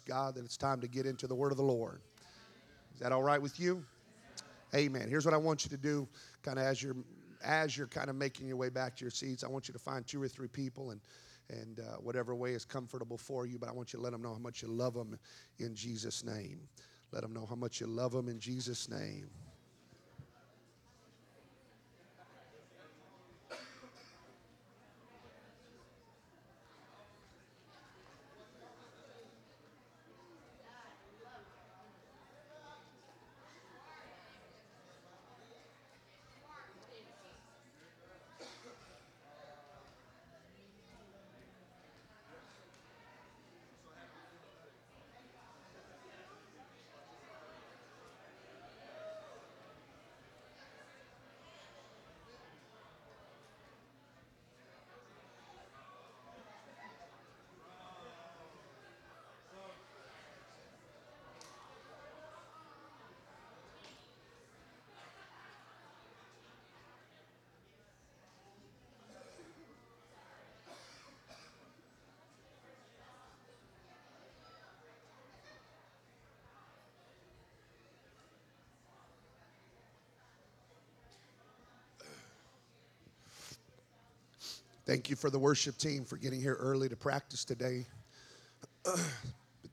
God that it's time to get into the word of the Lord. Is that all right with you? Amen. Here's what I want you to do, kind of as you're as you're kind of making your way back to your seats. I want you to find two or three people and and uh, whatever way is comfortable for you. But I want you to let them know how much you love them in Jesus' name. Let them know how much you love them in Jesus' name. Thank you for the worship team for getting here early to practice today. but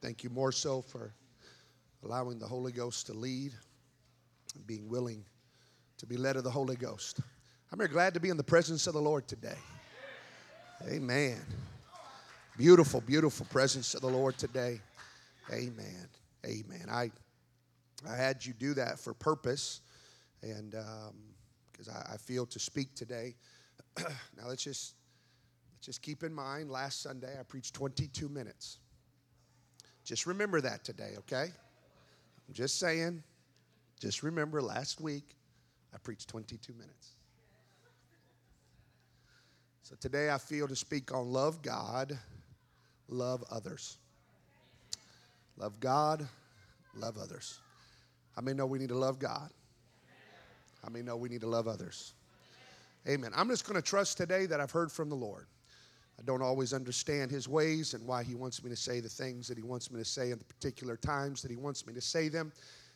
thank you more so for allowing the Holy Ghost to lead and being willing to be led of the Holy Ghost. I'm here glad to be in the presence of the Lord today. Amen. Beautiful, beautiful presence of the Lord today. Amen. Amen. I I had you do that for purpose, and because um, I, I feel to speak today. now let's just just keep in mind, last Sunday I preached 22 minutes. Just remember that today, okay? I'm just saying, just remember last week I preached 22 minutes. So today I feel to speak on love God, love others. Love God, love others. How many know we need to love God? How many know we need to love others? Amen. I'm just going to trust today that I've heard from the Lord. I don't always understand his ways and why he wants me to say the things that he wants me to say in the particular times that he wants me to say them.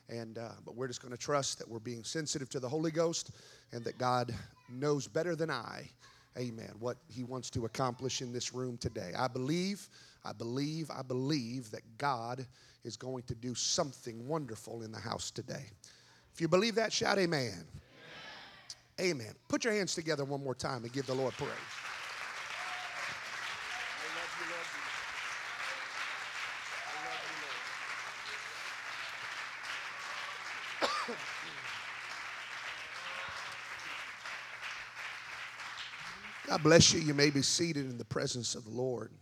And uh, but we're just going to trust that we're being sensitive to the Holy Ghost and that God knows better than I, Amen, what He wants to accomplish in this room today. I believe, I believe, I believe that God is going to do something wonderful in the house today. If you believe that, shout Amen. Amen. amen. Put your hands together one more time and give the Lord praise. God bless you. You may be seated in the presence of the Lord.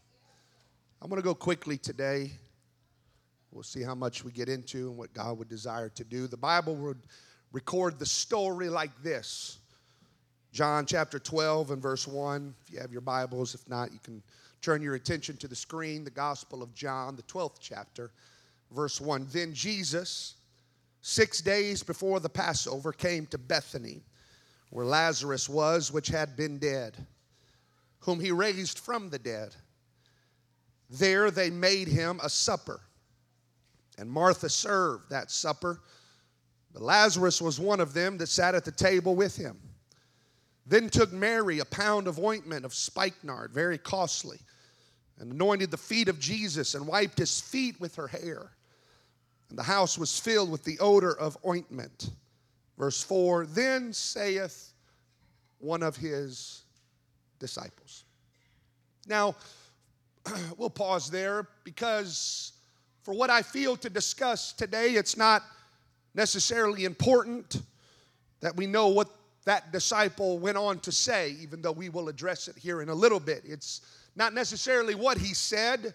I'm going to go quickly today. We'll see how much we get into and what God would desire to do. The Bible would record the story like this John chapter 12 and verse 1. If you have your Bibles, if not, you can turn your attention to the screen. The Gospel of John, the 12th chapter, verse 1. Then Jesus, six days before the Passover, came to Bethany, where Lazarus was, which had been dead whom he raised from the dead. There they made him a supper, and Martha served that supper. But Lazarus was one of them that sat at the table with him. Then took Mary a pound of ointment of spikenard, very costly, and anointed the feet of Jesus and wiped his feet with her hair. And the house was filled with the odor of ointment. Verse 4 Then saith one of his disciples. Now, we'll pause there because for what I feel to discuss today, it's not necessarily important that we know what that disciple went on to say, even though we will address it here in a little bit. It's not necessarily what he said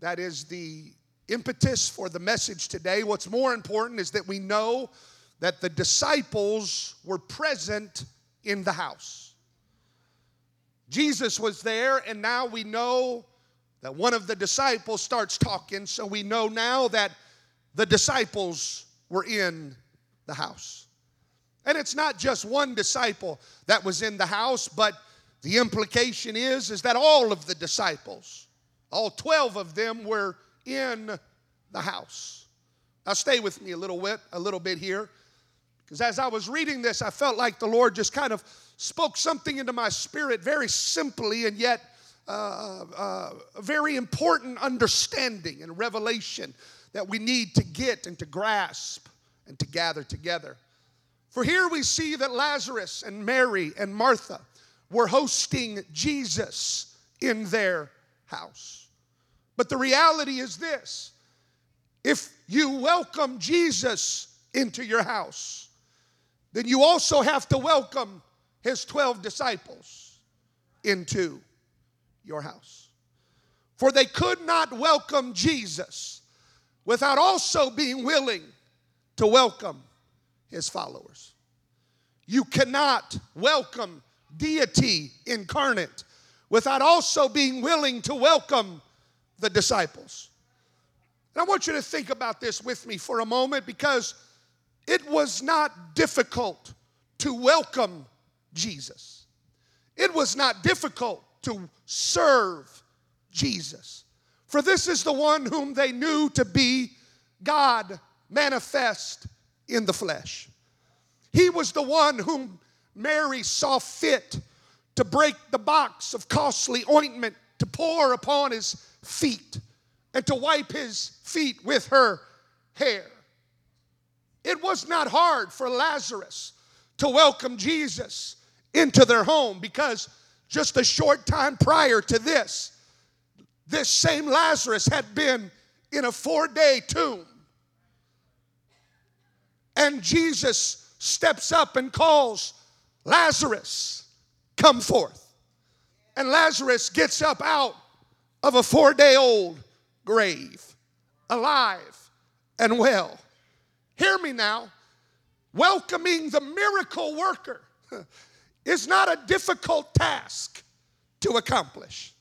that is the impetus for the message today. What's more important is that we know that the disciples were present in the house. Jesus was there, and now we know that one of the disciples starts talking, so we know now that the disciples were in the house. And it's not just one disciple that was in the house, but the implication is is that all of the disciples, all 12 of them were in the house. Now stay with me a little bit, a little bit here. Because as I was reading this, I felt like the Lord just kind of spoke something into my spirit very simply and yet uh, uh, a very important understanding and revelation that we need to get and to grasp and to gather together. For here we see that Lazarus and Mary and Martha were hosting Jesus in their house. But the reality is this if you welcome Jesus into your house, then you also have to welcome his 12 disciples into your house. For they could not welcome Jesus without also being willing to welcome his followers. You cannot welcome deity incarnate without also being willing to welcome the disciples. And I want you to think about this with me for a moment because it was not difficult to welcome Jesus. It was not difficult to serve Jesus. For this is the one whom they knew to be God manifest in the flesh. He was the one whom Mary saw fit to break the box of costly ointment to pour upon his feet and to wipe his feet with her hair. It was not hard for Lazarus to welcome Jesus into their home because just a short time prior to this, this same Lazarus had been in a four day tomb. And Jesus steps up and calls, Lazarus, come forth. And Lazarus gets up out of a four day old grave, alive and well. Hear me now. Welcoming the miracle worker is not a difficult task to accomplish.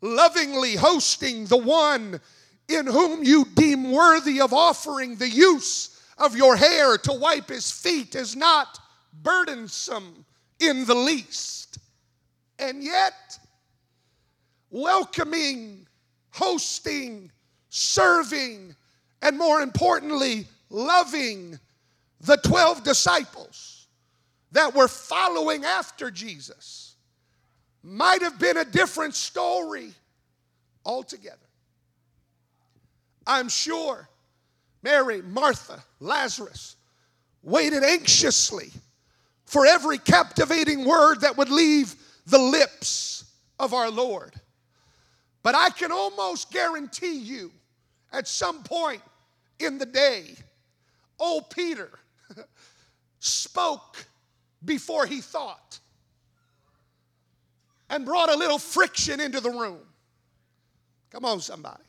Lovingly hosting the one in whom you deem worthy of offering the use of your hair to wipe his feet is not burdensome in the least. And yet, welcoming, hosting, serving, and more importantly, loving the 12 disciples that were following after Jesus might have been a different story altogether. I'm sure Mary, Martha, Lazarus waited anxiously for every captivating word that would leave the lips of our Lord. But I can almost guarantee you at some point in the day, old Peter spoke before he thought and brought a little friction into the room. Come on, somebody.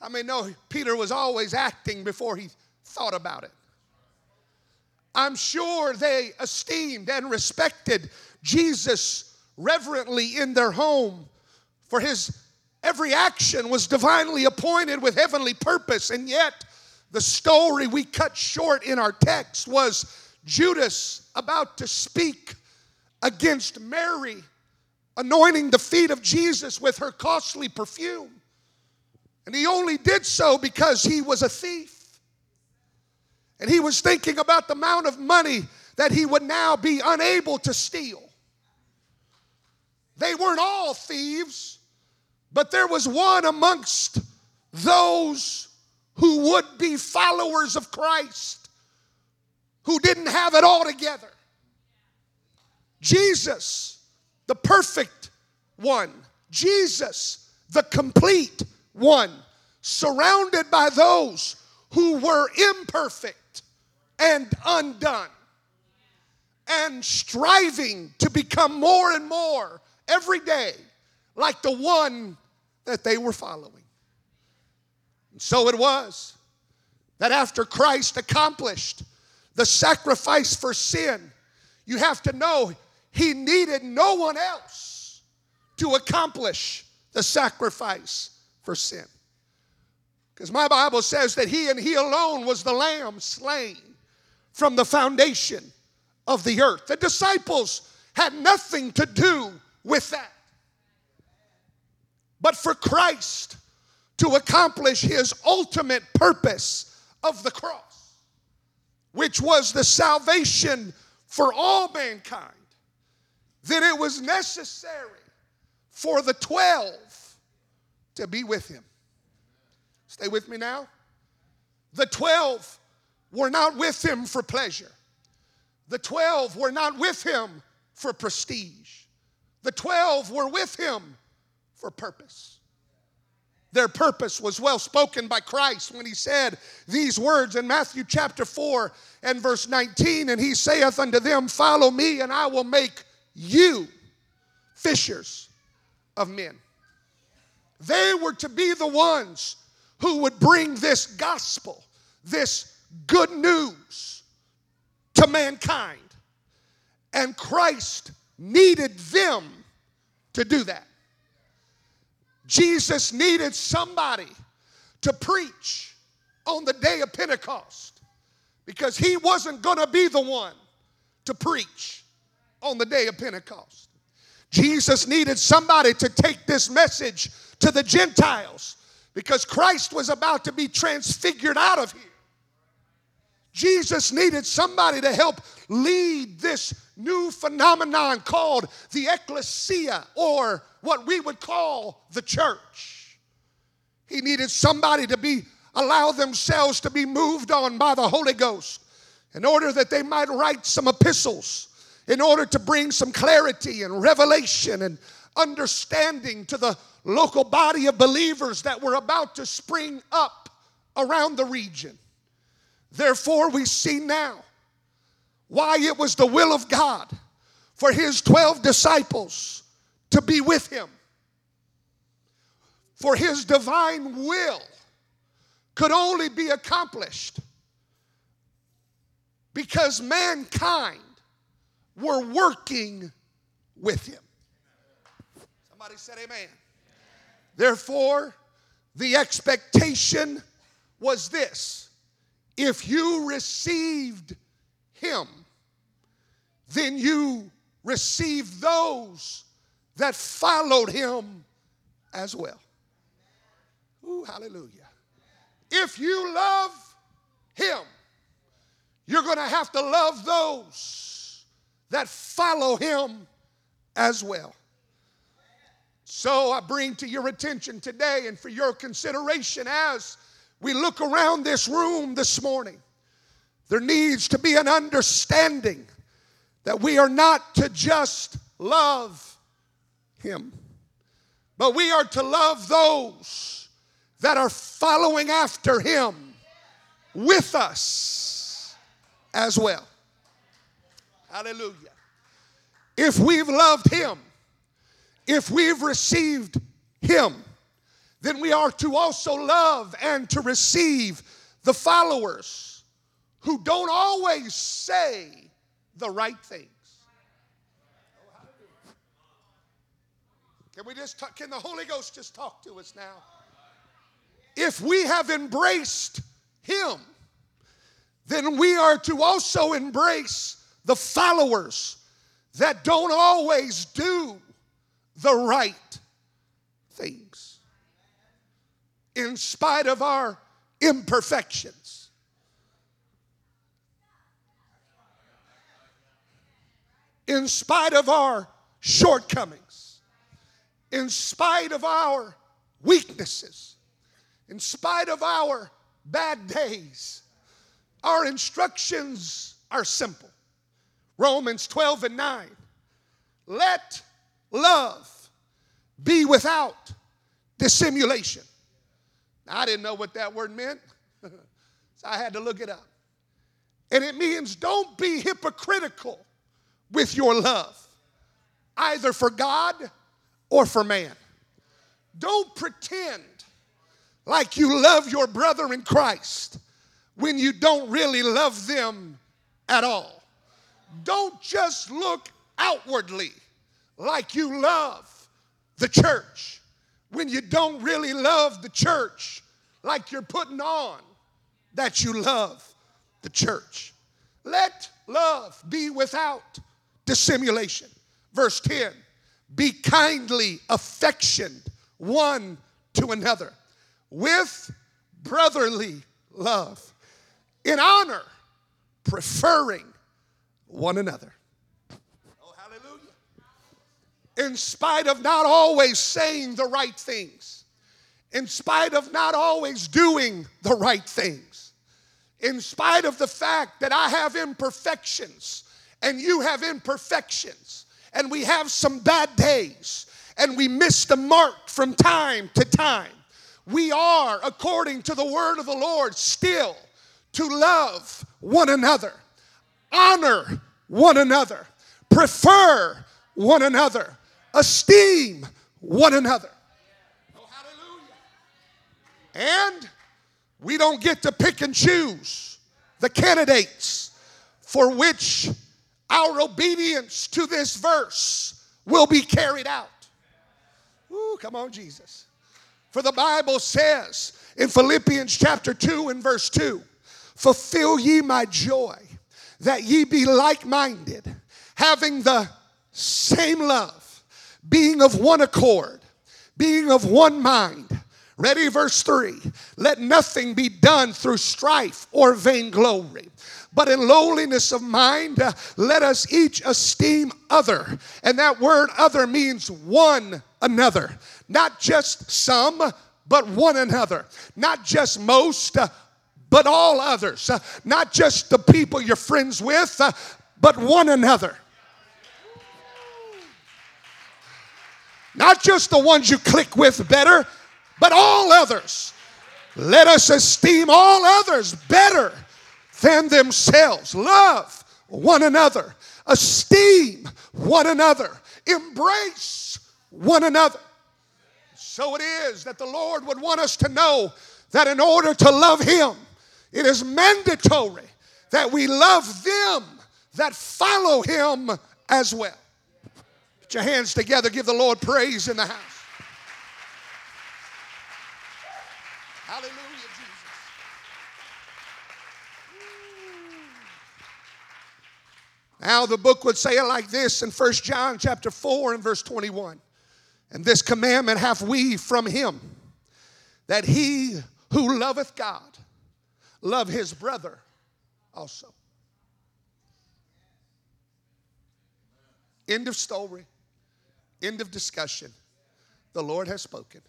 I mean, no, Peter was always acting before he thought about it. I'm sure they esteemed and respected Jesus reverently in their home, for his every action was divinely appointed with heavenly purpose, and yet the story we cut short in our text was Judas about to speak against Mary, anointing the feet of Jesus with her costly perfume. And he only did so because he was a thief. And he was thinking about the amount of money that he would now be unable to steal. They weren't all thieves, but there was one amongst those who would be followers of Christ who didn't have it all together. Jesus, the perfect one, Jesus, the complete one, surrounded by those who were imperfect and undone, and striving to become more and more every day like the one that they were following. And so it was that after Christ accomplished the sacrifice for sin, you have to know he needed no one else to accomplish the sacrifice for sin. Because my Bible says that he and he alone was the lamb slain from the foundation of the earth. The disciples had nothing to do with that. But for Christ to accomplish his ultimate purpose of the cross, which was the salvation for all mankind, then it was necessary for the 12 to be with him. Stay with me now. The 12 were not with him for pleasure. The 12 were not with him for prestige. The 12 were with him for purpose. Their purpose was well spoken by Christ when he said these words in Matthew chapter 4 and verse 19. And he saith unto them, Follow me, and I will make you fishers of men. They were to be the ones who would bring this gospel, this good news to mankind. And Christ needed them to do that. Jesus needed somebody to preach on the day of Pentecost because he wasn't going to be the one to preach on the day of Pentecost. Jesus needed somebody to take this message to the Gentiles because Christ was about to be transfigured out of here. Jesus needed somebody to help lead this new phenomenon called the ecclesia, or what we would call the church. He needed somebody to be allow themselves to be moved on by the Holy Ghost in order that they might write some epistles, in order to bring some clarity and revelation and understanding to the local body of believers that were about to spring up around the region. Therefore, we see now why it was the will of God for his 12 disciples to be with him. For his divine will could only be accomplished because mankind were working with him. Somebody said, Amen. Therefore, the expectation was this if you received him, then you received those that followed him as well. Ooh, hallelujah. If you love him, you're going to have to love those that follow him as well. So I bring to your attention today and for your consideration as we look around this room this morning there needs to be an understanding that we are not to just love Him, but we are to love those that are following after Him with us as well. Hallelujah. If we've loved Him, if we've received Him, then we are to also love and to receive the followers who don't always say the right things. Can we just talk, can the Holy Ghost just talk to us now? If we have embraced him, then we are to also embrace the followers that don't always do the right things in spite of our imperfections. in spite of our shortcomings, in spite of our weaknesses, in spite of our bad days, our instructions are simple. Romans 12 and 9. Let love be without dissimulation. I didn't know what that word meant, so I had to look it up. And it means don't be hypocritical with your love, either for God or for man. Don't pretend like you love your brother in Christ when you don't really love them at all. Don't just look outwardly like you love the church when you don't really love the church like you're putting on that you love the church. Let love be without dissimulation. Verse 10 Be kindly affectioned one to another with brotherly love, in honor, preferring one another. Oh, hallelujah. In spite of not always saying the right things, in spite of not always doing the right things, in spite of the fact that I have imperfections and you have imperfections, and we have some bad days, and we miss the mark from time to time. We are, according to the word of the Lord, still to love one another, honor one another, prefer one another, esteem one another. Oh, hallelujah. And we don't get to pick and choose the candidates for which our obedience to this verse will be carried out. Ooh, come on, Jesus. For the Bible says in Philippians chapter 2 and verse 2 Fulfill ye my joy, that ye be like minded, having the same love, being of one accord, being of one mind. Ready, verse 3 Let nothing be done through strife or vainglory but in lowliness of mind, uh, let us each esteem other. And that word other means one another, not just some, but one another, not just most, uh, but all others, uh, not just the people you're friends with, but one another. Not just the ones you click with better, but all others. Let us esteem all others better than themselves. Love one another, esteem one another, embrace one another. So it is that the Lord would want us to know that in order to love Him, it is mandatory that we love them that follow Him as well. Your hands together, give the Lord praise in the house. Hallelujah. Jesus. Now the book would say it like this in First John chapter 4 and verse 21. And this commandment have we from him that he who loveth God love his brother also. End of story. End of discussion. The Lord has spoken.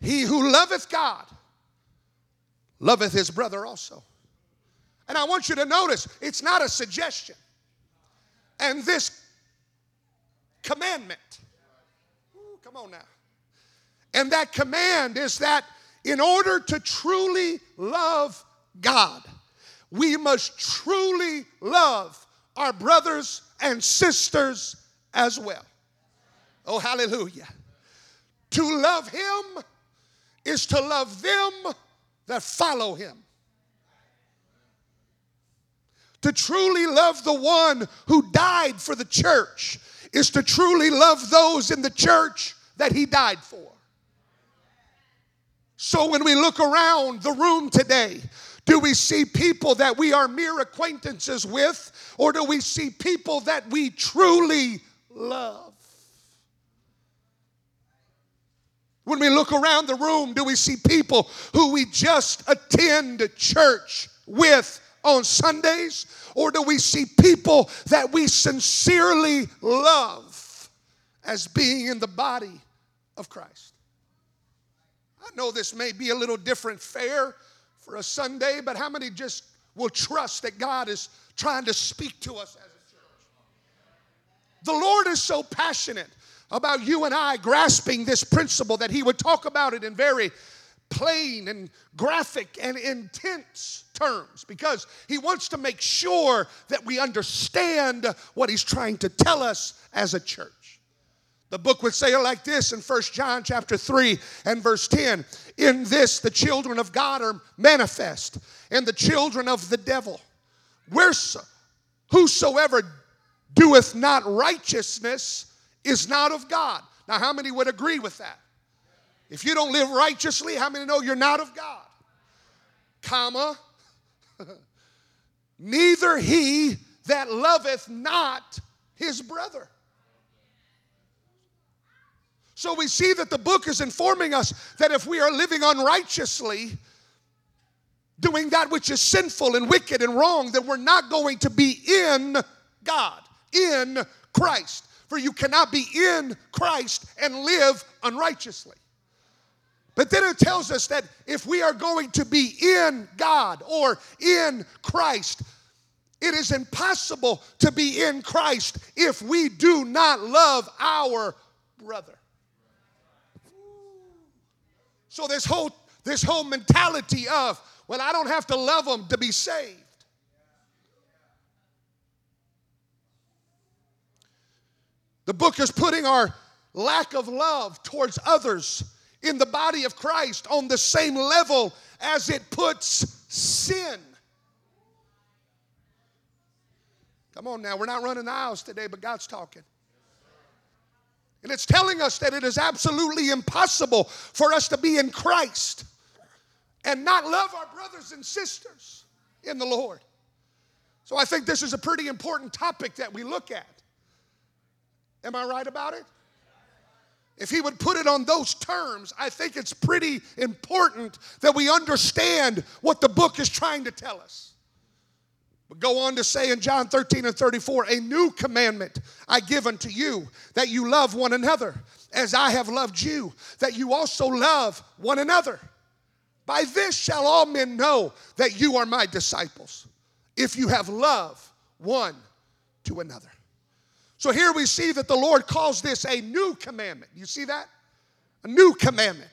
He who loveth God loveth his brother also. And I want you to notice it's not a suggestion and this commandment. Ooh, come on now. And that command is that in order to truly love God, we must truly love our brothers and sisters as well. Oh, hallelujah. To love Him is to love them that follow Him. To truly love the one who died for the church is to truly love those in the church that he died for. So when we look around the room today, do we see people that we are mere acquaintances with, or do we see people that we truly love? When we look around the room, do we see people who we just attend church with on Sundays? Or do we see people that we sincerely love as being in the body of Christ? I know this may be a little different fare for a Sunday, but how many just will trust that God is trying to speak to us as a church? The Lord is so passionate about you and I grasping this principle that He would talk about it in very plain and graphic and intense terms because he wants to make sure that we understand what he's trying to tell us as a church. The book would say it like this in First John chapter 3 and verse 10. In this the children of God are manifest, and the children of the devil. Whereso, whosoever doeth not righteousness is not of God. Now, how many would agree with that? If you don't live righteously, how many know you're not of God? Comma, neither he that loveth not his brother. So we see that the book is informing us that if we are living unrighteously, doing that which is sinful and wicked and wrong, then we're not going to be in God, in Christ. For you cannot be in Christ and live unrighteously. But then it tells us that if we are going to be in God or in Christ, it is impossible to be in Christ if we do not love our brother. So this whole this whole mentality of, well, I don't have to love them to be saved. The book is putting our lack of love towards others in the body of Christ on the same level as it puts sin. Come on now, we're not running the aisles today, but God's talking. And it's telling us that it is absolutely impossible for us to be in Christ and not love our brothers and sisters in the Lord. So I think this is a pretty important topic that we look at. Am I right about it? If he would put it on those terms, I think it's pretty important that we understand what the book is trying to tell us. But go on to say in John 13 and 34, a new commandment I give unto you, that you love one another as I have loved you, that you also love one another. By this shall all men know that you are my disciples, if you have love one to another. So here we see that the Lord calls this a new commandment. You see that? A new commandment.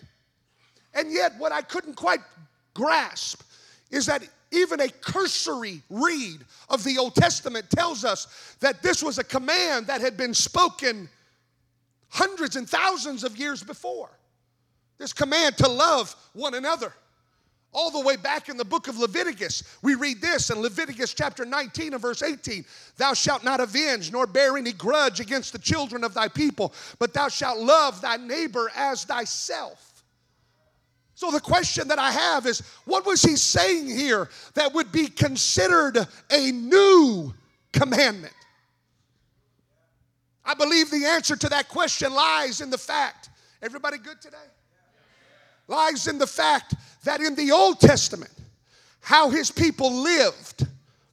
And yet, what I couldn't quite grasp is that even a cursory read of the Old Testament tells us that this was a command that had been spoken hundreds and thousands of years before. This command to love one another. All the way back in the book of Leviticus, we read this in Leviticus chapter 19 and verse 18 Thou shalt not avenge nor bear any grudge against the children of thy people, but thou shalt love thy neighbor as thyself. So, the question that I have is what was he saying here that would be considered a new commandment? I believe the answer to that question lies in the fact, everybody good today? Lies in the fact that in the Old Testament, how his people lived,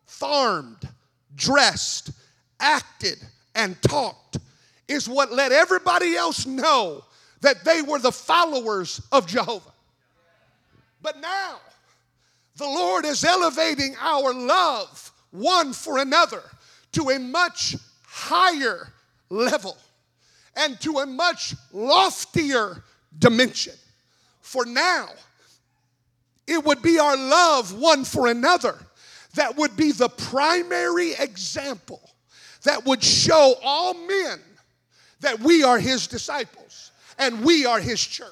farmed, dressed, acted, and talked is what let everybody else know that they were the followers of Jehovah. But now, the Lord is elevating our love one for another to a much higher level and to a much loftier dimension. For now, it would be our love one for another that would be the primary example that would show all men that we are His disciples and we are His church.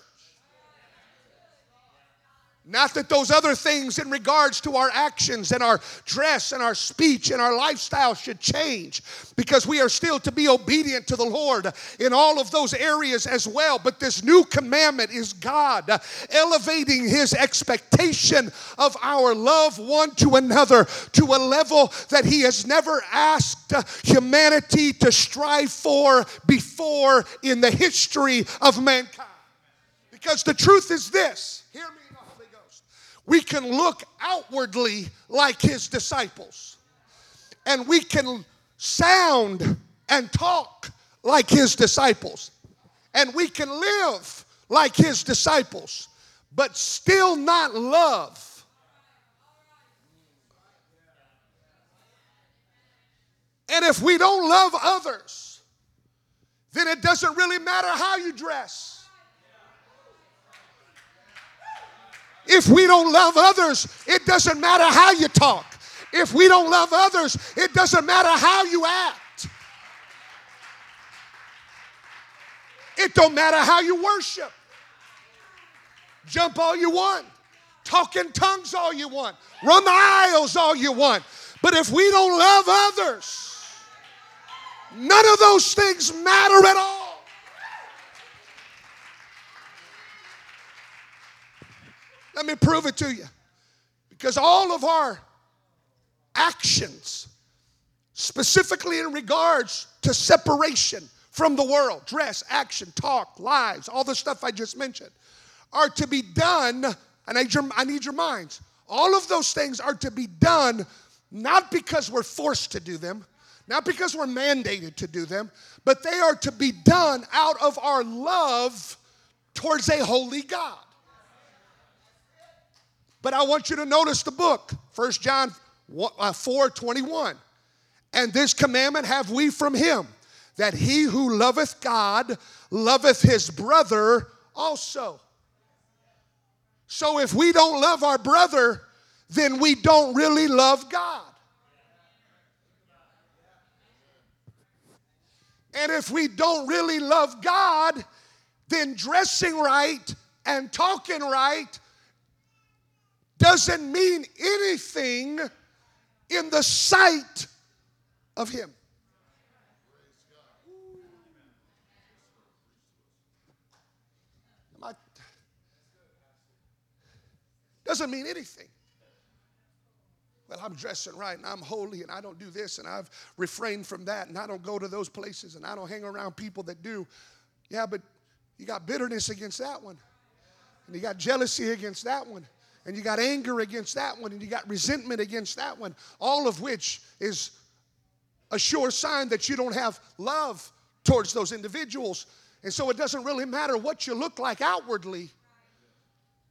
Not that those other things in regards to our actions and our dress and our speech and our lifestyle should change because we are still to be obedient to the Lord in all of those areas as well. But this new commandment is God elevating His expectation of our love one to another to a level that He has never asked humanity to strive for before in the history of mankind. Because the truth is this we can look outwardly like his disciples, and we can sound and talk like his disciples, and we can live like his disciples, but still not love. And if we don't love others, then it doesn't really matter how you dress. If we don't love others, it doesn't matter how you talk. If we don't love others, it doesn't matter how you act. It don't matter how you worship. Jump all you want. Talk in tongues all you want. Run the aisles all you want. But if we don't love others, none of those things matter at all. Let me prove it to you. Because all of our actions, specifically in regards to separation from the world dress, action, talk, lives, all the stuff I just mentioned are to be done. And I I need your minds. All of those things are to be done not because we're forced to do them, not because we're mandated to do them, but they are to be done out of our love towards a holy God. But I want you to notice the book, 1 John uh, 4 21. And this commandment have we from him, that he who loveth God loveth his brother also. So if we don't love our brother, then we don't really love God. And if we don't really love God, then dressing right and talking right doesn't mean anything in the sight of Him. doesn't mean anything. Well, I'm dressing right and I'm holy and I don't do this and I've refrained from that and I don't go to those places and I don't hang around people that do. Yeah, but you got bitterness against that one. And you got jealousy against that one. And you got anger against that one. And you got resentment against that one. All of which is a sure sign that you don't have love towards those individuals. And so it doesn't really matter what you look like outwardly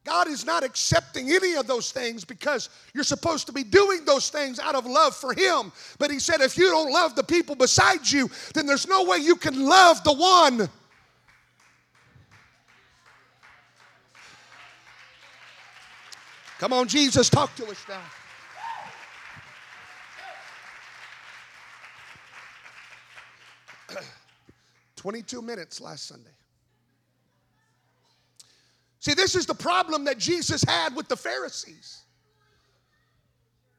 God is not accepting any of those things because you're supposed to be doing those things out of love for Him. But He said, if you don't love the people beside you, then there's no way you can love the one. Come on, Jesus, talk to us now. Twenty-two minutes last Sunday. See, this is the problem that Jesus had with the Pharisees.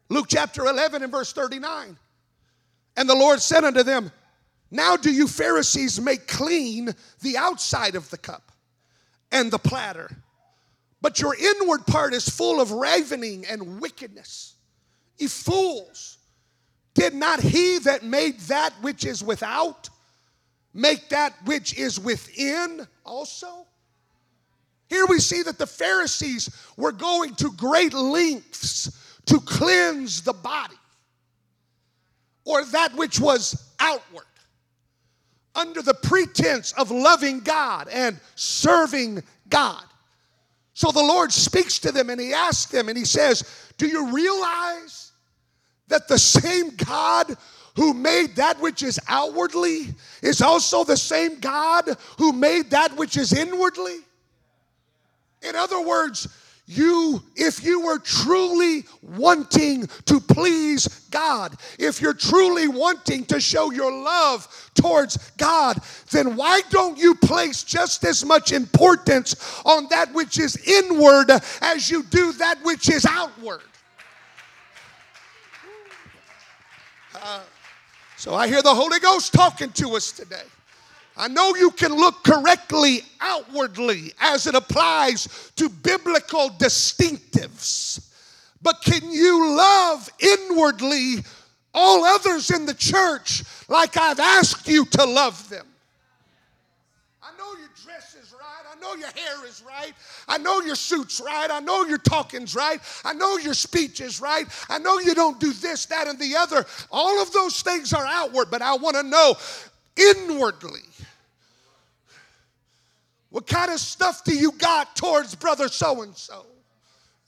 Luke chapter 11 and verse 39. And the Lord said unto them, Now do you Pharisees make clean the outside of the cup and the platter, but your inward part is full of ravening and wickedness. Ye fools, did not he that made that which is without make that which is within also? Here we see that the Pharisees were going to great lengths to cleanse the body or that which was outward under the pretense of loving God and serving God. So the Lord speaks to them and He asks them and He says, Do you realize that the same God who made that which is outwardly is also the same God who made that which is inwardly? In other words, you, if you were truly wanting to please God, if you're truly wanting to show your love towards God, then why don't you place just as much importance on that which is inward as you do that which is outward? Uh, so I hear the Holy Ghost talking to us today. I know you can look correctly outwardly as it applies to biblical distinctives, but can you love inwardly all others in the church like I've asked you to love them? I know your dress is right. I know your hair is right. I know your suit's right. I know your talking's right. I know your speech is right. I know you don't do this, that, and the other. All of those things are outward, but I want to know inwardly what kind of stuff do you got towards brother so and so?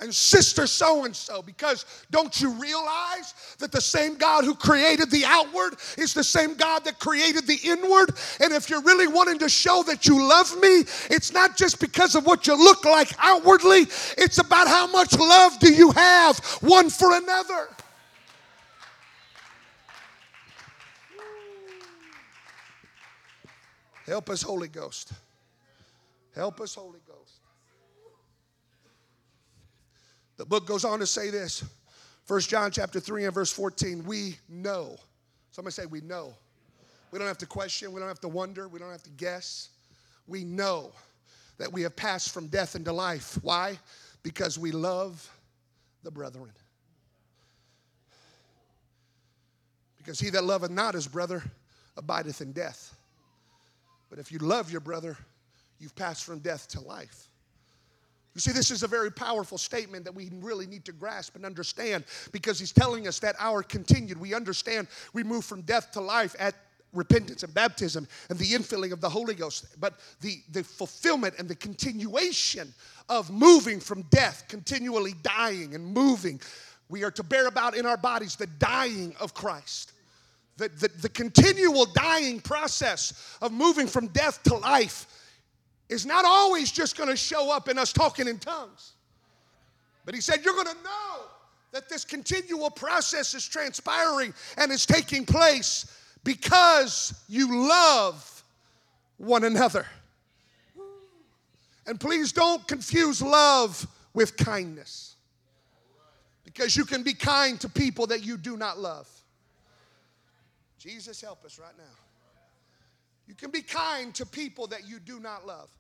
and sister so and so because don't you realize that the same God who created the outward is the same God that created the inward? And if you're really wanting to show that you love me, it's not just because of what you look like outwardly, it's about how much love do you have one for another. Help us, Holy Ghost. Help us, Holy Ghost. The book goes on to say this. First John chapter 3 and verse 14. We know. Somebody say, We know. We don't have to question. We don't have to wonder. We don't have to guess. We know that we have passed from death into life. Why? Because we love the brethren. Because he that loveth not his brother abideth in death. But if you love your brother, you've passed from death to life. You see, this is a very powerful statement that we really need to grasp and understand because he's telling us that our continued, we understand we move from death to life at repentance and baptism and the infilling of the Holy Ghost, but the, the fulfillment and the continuation of moving from death, continually dying and moving. We are to bear about in our bodies the dying of Christ. The, the, the continual dying process of moving from death to life is not always just going to show up in us talking in tongues. But he said, You're going to know that this continual process is transpiring and is taking place because you love one another. And please don't confuse love with kindness. Because you can be kind to people that you do not love. Jesus, help us right now. You can be kind to people that you do not love.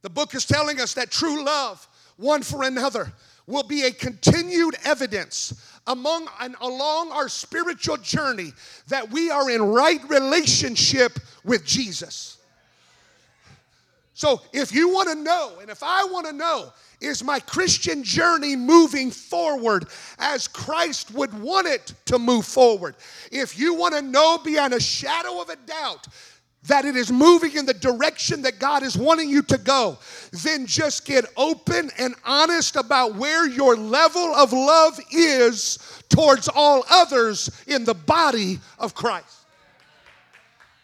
The book is telling us that true love, one for another, will be a continued evidence among and along our spiritual journey that we are in right relationship with Jesus. So, if you want to know, and if I want to know, is my Christian journey moving forward as Christ would want it to move forward? If you want to know beyond a shadow of a doubt that it is moving in the direction that God is wanting you to go, then just get open and honest about where your level of love is towards all others in the body of Christ.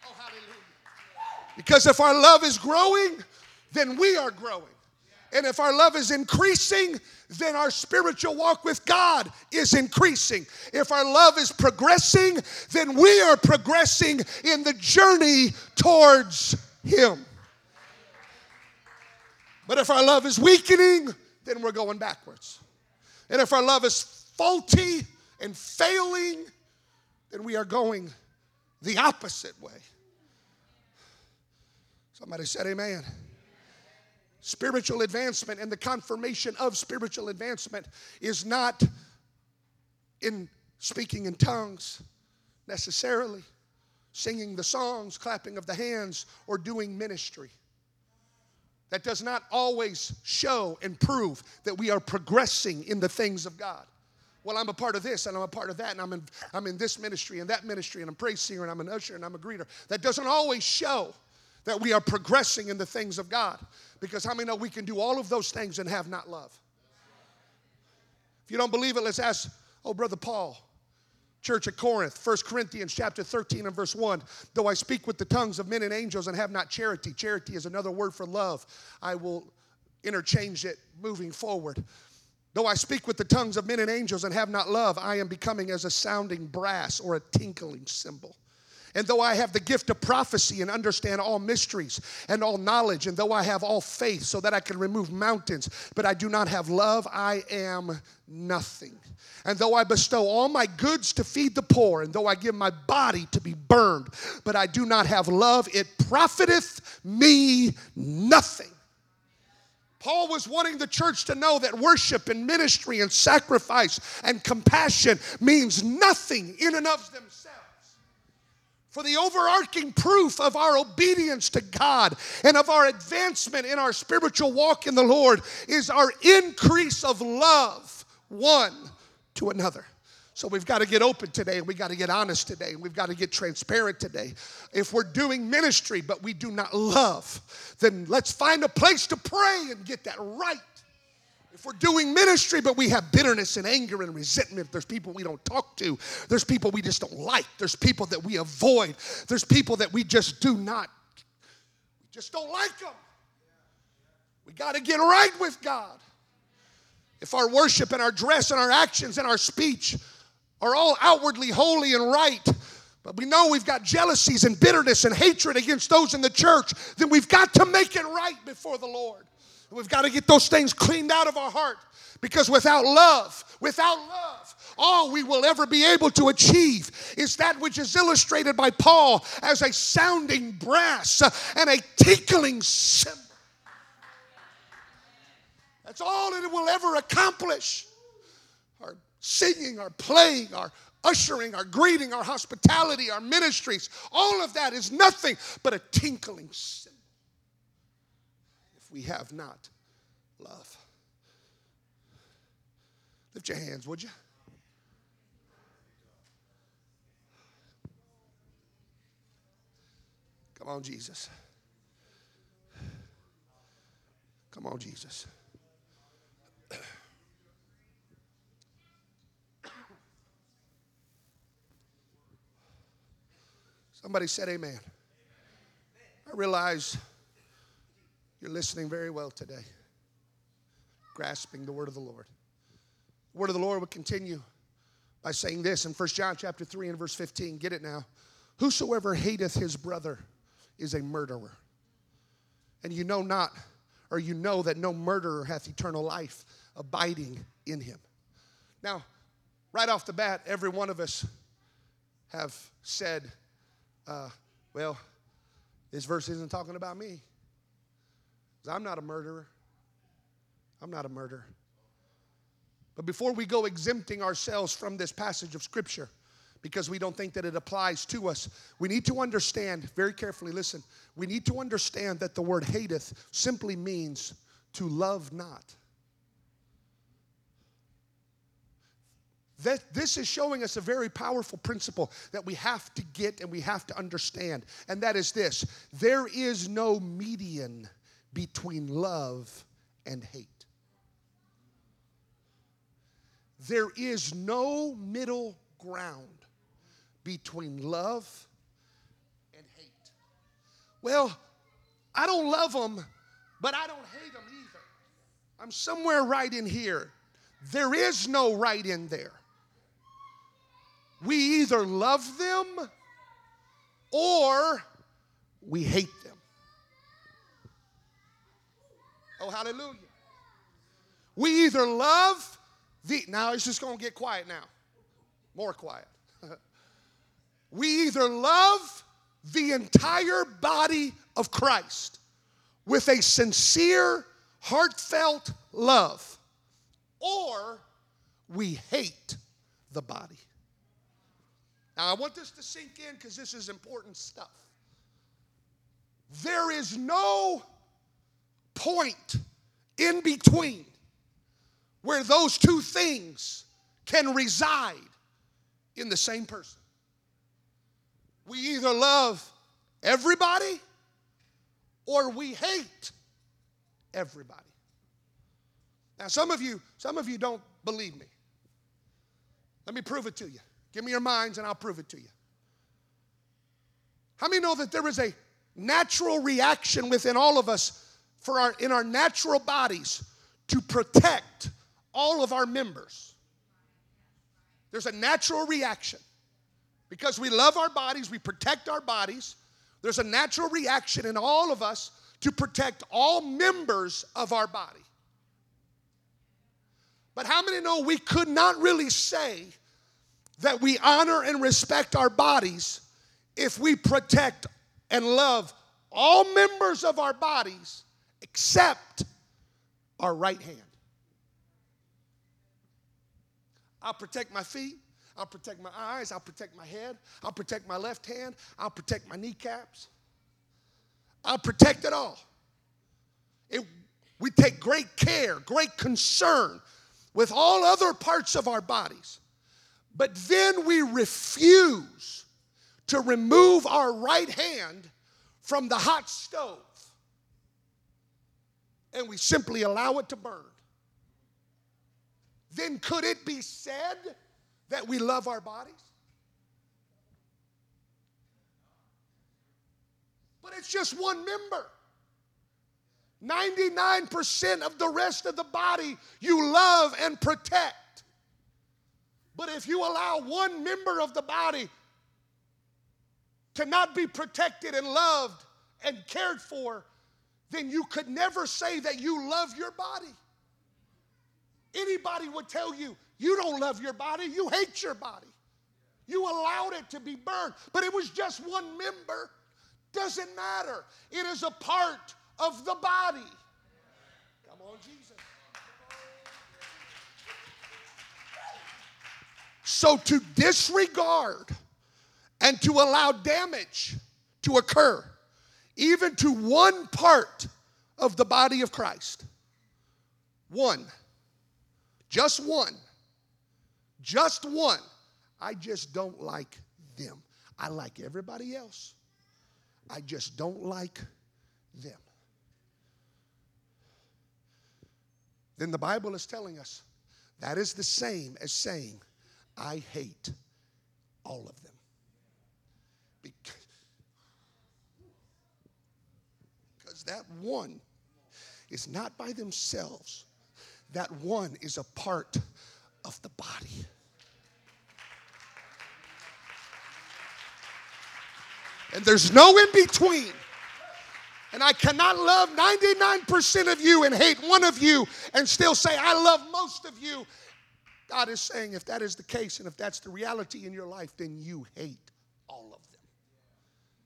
Oh, hallelujah. Because if our love is growing, then we are growing. And if our love is increasing, then our spiritual walk with God is increasing. If our love is progressing, then we are progressing in the journey towards Him. But if our love is weakening, then we're going backwards. And if our love is faulty and failing, then we are going the opposite way. Somebody said, Amen. Spiritual advancement and the confirmation of spiritual advancement is not in speaking in tongues necessarily, singing the songs, clapping of the hands, or doing ministry. That does not always show and prove that we are progressing in the things of God. Well, I'm a part of this and I'm a part of that, and I'm in, I'm in this ministry and that ministry, and I'm praise singer and I'm an usher and I'm a greeter. That doesn't always show that we are progressing in the things of God. Because how many know we can do all of those things and have not love? If you don't believe it, let's ask, oh, Brother Paul, Church at Corinth, 1 Corinthians chapter 13 and verse 1. Though I speak with the tongues of men and angels and have not charity, charity is another word for love. I will interchange it moving forward. Though I speak with the tongues of men and angels and have not love, I am becoming as a sounding brass or a tinkling cymbal. And though I have the gift of prophecy and understand all mysteries and all knowledge, and though I have all faith so that I can remove mountains, but I do not have love, I am nothing. And though I bestow all my goods to feed the poor, and though I give my body to be burned, but I do not have love, it profiteth me nothing. Paul was wanting the church to know that worship and ministry and sacrifice and compassion means nothing in and of themselves. For the overarching proof of our obedience to God and of our advancement in our spiritual walk in the Lord is our increase of love one to another. So we've got to get open today and we've got to get honest today and we've got to get transparent today. If we're doing ministry but we do not love, then let's find a place to pray and get that right. If we're doing ministry, but we have bitterness and anger and resentment, there's people we don't talk to, there's people we just don't like, there's people that we avoid, there's people that we just do not, we just don't like them. We got to get right with God. If our worship and our dress and our actions and our speech are all outwardly holy and right, but we know we've got jealousies and bitterness and hatred against those in the church, then we've got to make it right before the Lord. We've got to get those things cleaned out of our heart because without love, without love, all we will ever be able to achieve is that which is illustrated by Paul as a sounding brass and a tinkling cymbal. That's all it will ever accomplish. Our singing, our playing, our ushering, our greeting, our hospitality, our ministries, all of that is nothing but a tinkling cymbal we have not love. Lift your hands, would you? Come on, Jesus. Come on, Jesus. Somebody said, Amen. I realize you're listening very well today, grasping the word of the Lord. The word of the Lord would continue by saying this in 1 John chapter 3 and verse 15. Get it now. Whosoever hateth his brother is a murderer. And you know not, or you know that no murderer hath eternal life abiding in him. Now, right off the bat, every one of us have said, uh, well, this verse isn't talking about me. I'm not a murderer. I'm not a murderer. But before we go exempting ourselves from this passage of Scripture, because we don't think that it applies to us. We need to understand, very carefully listen, we need to understand that the word hateth simply means to love not. That this is showing us a very powerful principle that we have to get and we have to understand. And that is this there is no median between love and hate. There is no middle ground between love and hate. Well, I don't love them, but I don't hate them either. I'm somewhere right in here. There is no right in there. We either love them or we hate them. Oh, hallelujah. We either love the, now it's just going to get quiet now. More quiet. we either love the entire body of Christ with a sincere, heartfelt love, or we hate the body. Now, I want this to sink in because this is important stuff. There is no point in between where those two things can reside in the same person. We either love everybody or we hate everybody. Now some of you some of you don't believe me. Let me prove it to you. Give me your minds and I'll prove it to you. How many know that there is a natural reaction within all of us for our in our natural bodies to protect all of our members? There's a natural reaction. Because we love our bodies, we protect our bodies. There's a natural reaction in all of us to protect all members of our body. But how many know we could not really say that we honor and respect our bodies if we protect and love all members of our bodies except our right hand? I'll protect my feet. I'll protect my eyes. I'll protect my head. I'll protect my left hand. I'll protect my kneecaps. I'll protect it all. It, we take great care, great concern with all other parts of our bodies. But then we refuse to remove our right hand from the hot stove and we simply allow it to burn. Then could it be said that we love our bodies? But it's just one member. 99% of the rest of the body you love and protect. But if you allow one member of the body to not be protected and loved and cared for, then you could never say that you love your body. Anybody would tell you you don't love your body, you hate your body. You allowed it to be burned, but it was just one member. Doesn't matter. It is a part of the body. Come on, Jesus. So to disregard and to allow damage to occur, even to one part of the body of Christ, one, just one, just one, I just don't like them. I like everybody else. I just don't like them. Then the Bible is telling us that is the same as saying, I hate all of them. That one is not by themselves, that one is a part of the body. And there's no in between. And I cannot love 99% of you and hate one of you and still say, I love most of you. God is saying, if that is the case and if that's the reality in your life, then you hate all of them.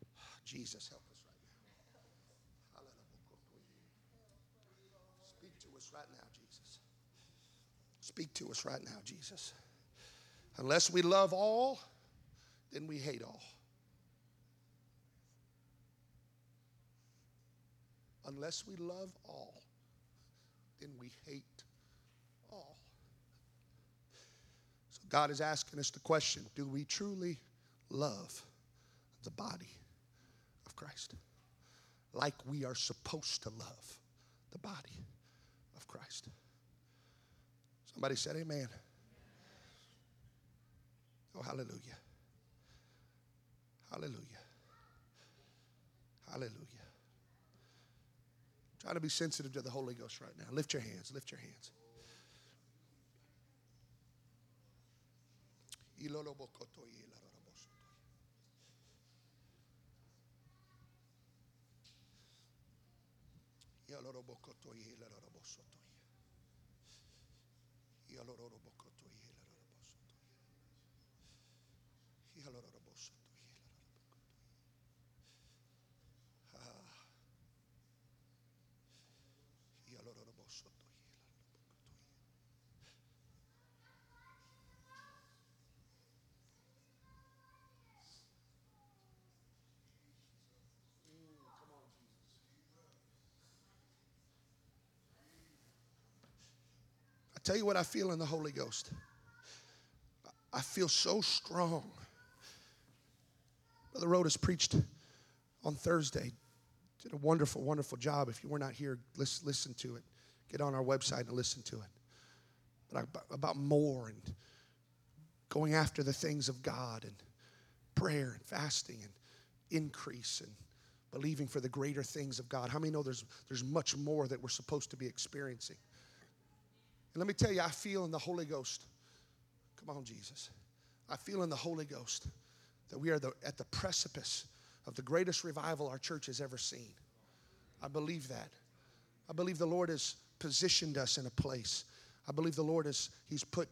Jesus, help us right now. Speak to us right now, Jesus. Speak to us right now, Jesus. Unless we love all, then we hate all. unless we love all, then we hate all. So God is asking us the question do we truly love the body of Christ? Like we are supposed to love the body of Christ. Somebody said, Amen. Oh, hallelujah. Hallelujah. Hallelujah. Try to be sensitive to the Holy Ghost right now. Lift your hands. Lift your hands. Dios, Tell you what I feel in the Holy Ghost. I feel so strong. Brother Rhodas preached on Thursday. Did a wonderful, wonderful job. If you were not here, listen, listen to it. Get on our website and listen to it. But about more and going after the things of God and prayer and fasting and increase and believing for the greater things of God. How many know there's, there's much more that we're supposed to be experiencing? Let me tell you, I feel in the Holy Ghost. Come on, Jesus. I feel in the Holy Ghost that we are the, at the precipice of the greatest revival our church has ever seen. I believe that. I believe the Lord has positioned us in a place. I believe the Lord has He's put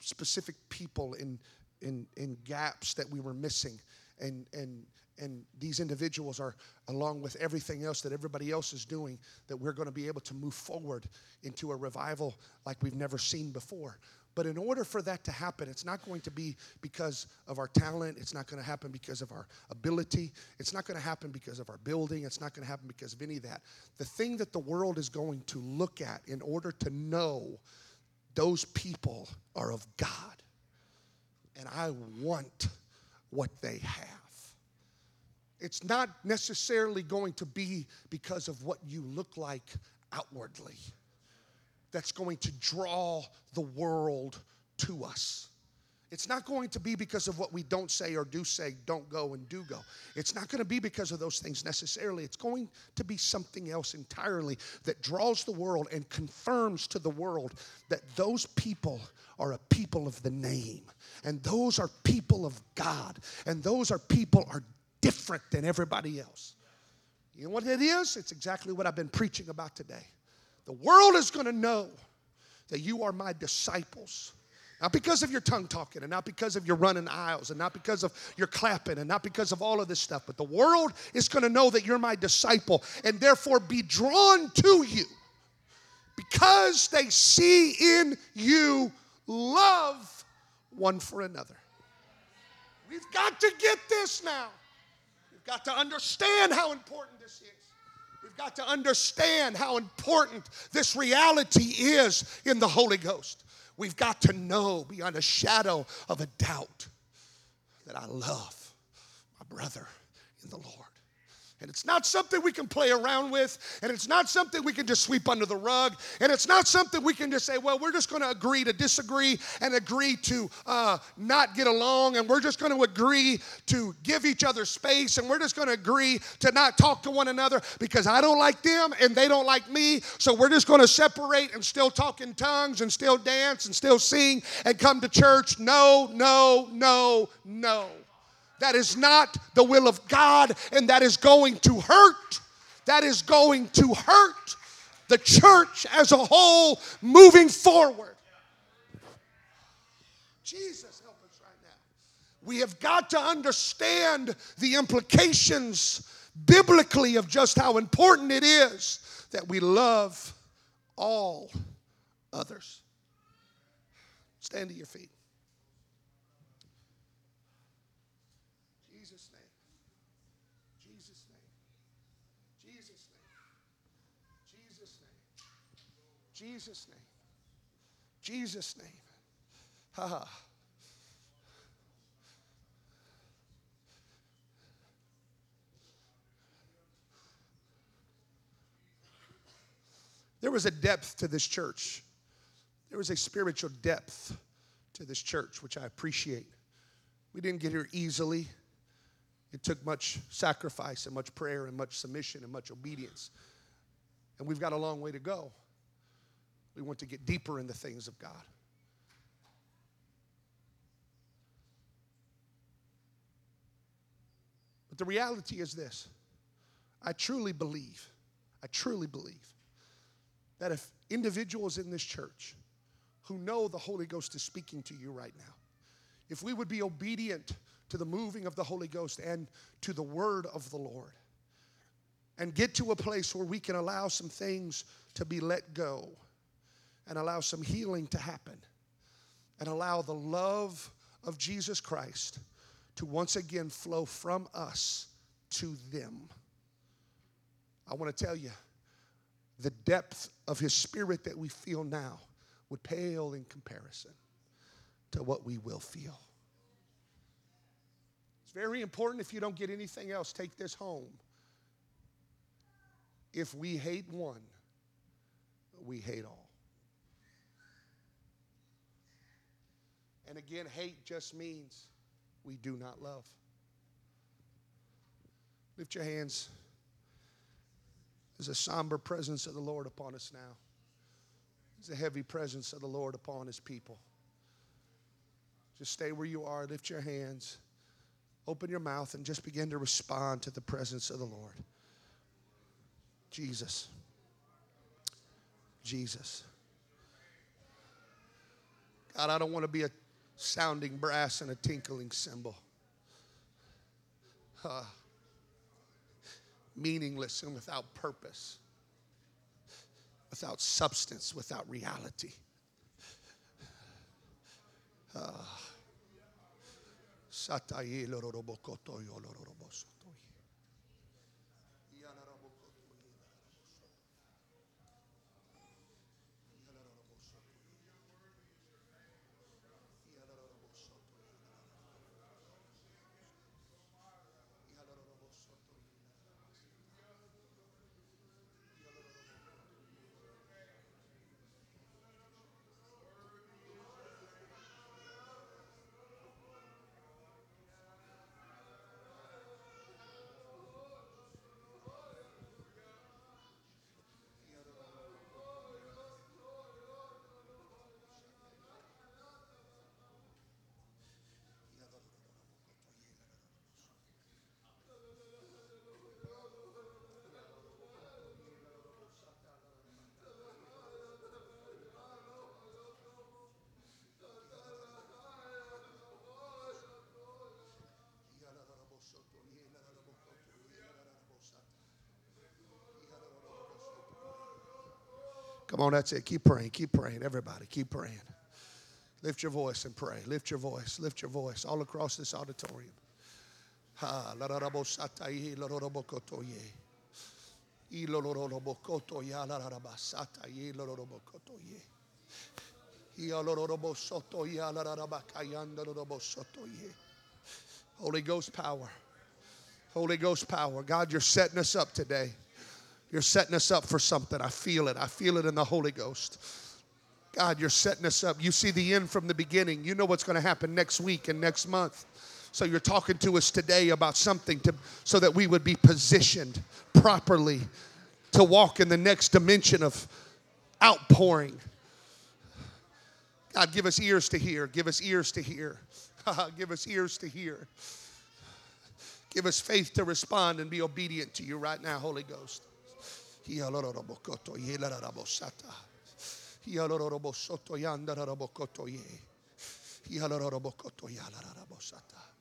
specific people in in in gaps that we were missing. And and and these individuals are along with everything else that everybody else is doing that we're going to be able to move forward into a revival like we've never seen before. But in order for that to happen it's not going to be because of our talent it's not going to happen because of our ability it's not going to happen because of our building it's not going to happen because of any of that. The thing that the world is going to look at in order to know those people are of god. And i want what they have it's not necessarily going to be because of what you look like outwardly that's going to draw the world to us. It's not going to be because of what we don't say or do say, don't go and do go. It's not going to be because of those things necessarily. It's going to be something else entirely that draws the world and confirms to the world that those people are a people of the name. And those are people of God. And those are people are different than everybody else. You know what it is? It's exactly what I've been preaching about today. The world is going to know that you are my disciples. Not because of your tongue talking, and not because of your running aisles, and not because of your clapping, and not because of all of this stuff, but the world is going to know that you're my disciple and therefore be drawn to you because they see in you love one for another. We've got to get this now. We've got to understand how important this is. We've got to understand how important this reality is in the Holy Ghost. We've got to know beyond a shadow of a doubt that I love my brother in the Lord. And it's not something we can play around with, and it's not something we can just sweep under the rug, and it's not something we can just say, well, we're just going to agree to disagree and agree to uh, not get along, and we're just going to agree to give each other space, and we're just going to agree to not talk to one another because I don't like them and they don't like me, so we're just going to separate and still talk in tongues and still dance and still sing and come to church. No, no, no, no. That is not the will of God, and that is going to hurt. That is going to hurt the church as a whole moving forward. Jesus, help us right now. We have got to understand the implications biblically of just how important it is that we love all others. Stand to your feet. Jesus' name. Jesus' name. Ha ha. There was a depth to this church. There was a spiritual depth to this church, which I appreciate. We didn't get here easily. It took much sacrifice and much prayer and much submission and much obedience. And we've got a long way to go. We want to get deeper in the things of God. But the reality is this I truly believe, I truly believe that if individuals in this church who know the Holy Ghost is speaking to you right now, if we would be obedient to the moving of the Holy Ghost and to the word of the Lord, and get to a place where we can allow some things to be let go and allow some healing to happen and allow the love of Jesus Christ to once again flow from us to them. I want to tell you, the depth of His Spirit that we feel now would pale in comparison to what we will feel. It's very important if you don't get anything else, take this home. If we hate one, we hate all. And again, hate just means we do not love. Lift your hands. There's a somber presence of the Lord upon us now. There's a heavy presence of the Lord upon his people. Just stay where you are, lift your hands, open your mouth, and just begin to respond to the presence of the Lord. Jesus. Jesus. God, I don't want to be a sounding brass and a tinkling cymbal. Uh, meaningless and without purpose, without substance, without reality. Uh, Come on, that's it. Keep praying. Keep praying. Everybody, keep praying. Lift your voice and pray. Lift your voice. Lift your voice all across this auditorium. Holy Ghost power. Holy Ghost power. God, you're setting us up today. You're setting us up for something. I feel it. I feel it in the Holy Ghost. God, you're setting us up. You see the end from the beginning. You know what's going to happen next week and next month. So you're talking to us today about something to, so that we would be positioned properly to walk in the next dimension of outpouring. God, give us ears to hear. Give us ears to hear. give us ears to hear. Give us faith to respond and be obedient to you right now, Holy Ghost. Yalororobosoto, Yalarabosata. Yalororobosoto, Yandarabocoto, Ye. Yalororobocoto, sata.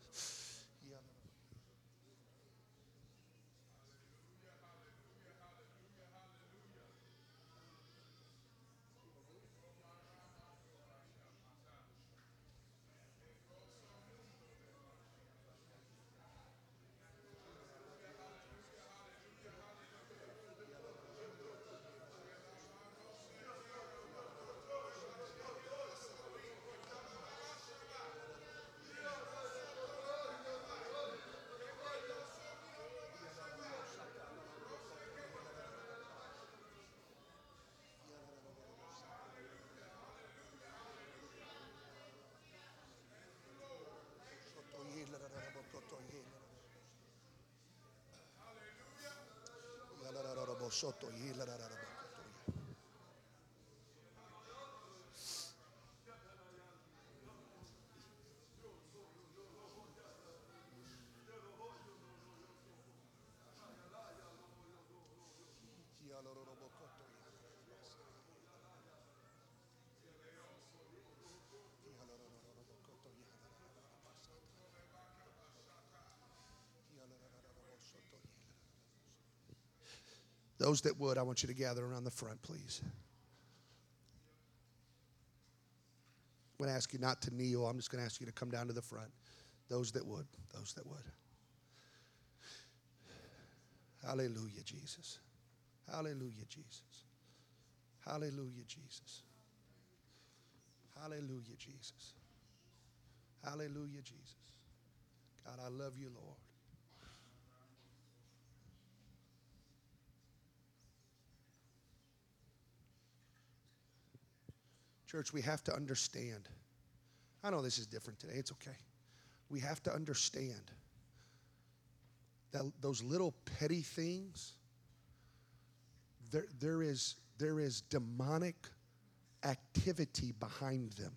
soto y la Those that would, I want you to gather around the front, please. I'm going to ask you not to kneel. I'm just going to ask you to come down to the front. Those that would, those that would. Hallelujah, Jesus. Hallelujah, Jesus. Hallelujah, Jesus. Hallelujah, Jesus. Hallelujah, Jesus. God, I love you, Lord. Church, we have to understand. I know this is different today. It's okay. We have to understand that those little petty things, there, there, is, there is demonic activity behind them.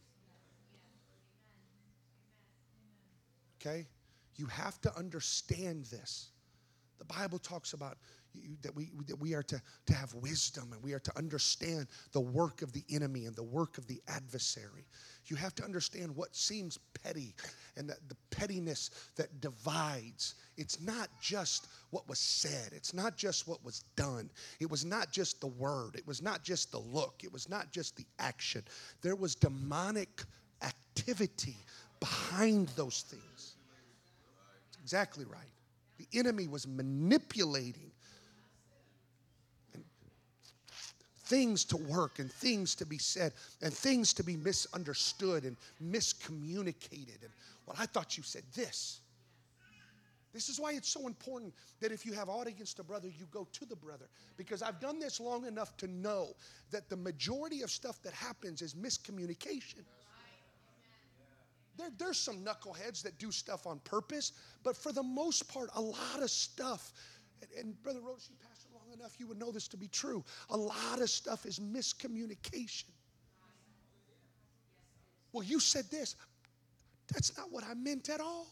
Okay? You have to understand this. The Bible talks about that we, that we are to, to have wisdom and we are to understand the work of the enemy and the work of the adversary. You have to understand what seems petty and that the pettiness that divides. It's not just what was said, it's not just what was done, it was not just the word, it was not just the look, it was not just the action. There was demonic activity behind those things. exactly right. The enemy was manipulating things to work and things to be said and things to be misunderstood and miscommunicated. And well, I thought you said this. This is why it's so important that if you have aught against a brother, you go to the brother. Because I've done this long enough to know that the majority of stuff that happens is miscommunication. There, there's some knuckleheads that do stuff on purpose, but for the most part, a lot of stuff. And, and Brother you passed enough, you would know this to be true. A lot of stuff is miscommunication. Well, you said this. That's not what I meant at all.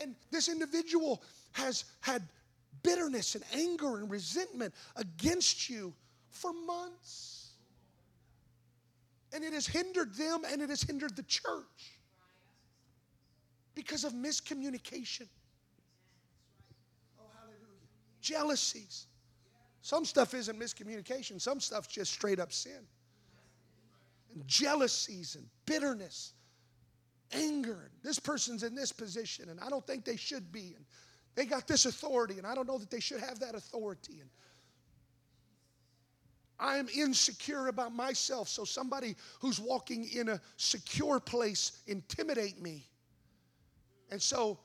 And this individual has had bitterness and anger and resentment against you for months. And it has hindered them and it has hindered the church because of miscommunication jealousies. Some stuff isn't miscommunication, some stuff's just straight up sin. and jealousies and bitterness, anger. This person's in this position and I don't think they should be. And they got this authority and I don't know that they should have that authority. And I'm insecure about myself, so somebody who's walking in a secure place intimidate me. And so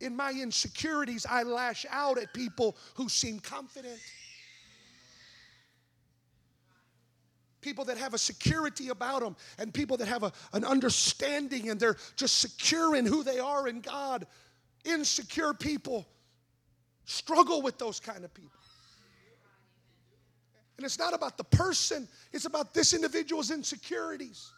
in my insecurities, I lash out at people who seem confident. People that have a security about them, and people that have a, an understanding and they're just secure in who they are in God. Insecure people struggle with those kind of people. And it's not about the person, it's about this individual's insecurities.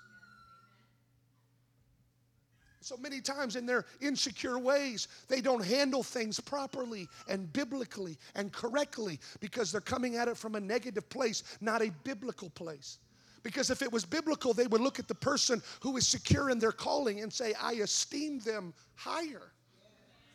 So many times in their insecure ways, they don't handle things properly and biblically and correctly because they're coming at it from a negative place, not a biblical place. Because if it was biblical, they would look at the person who is secure in their calling and say, I esteem them higher.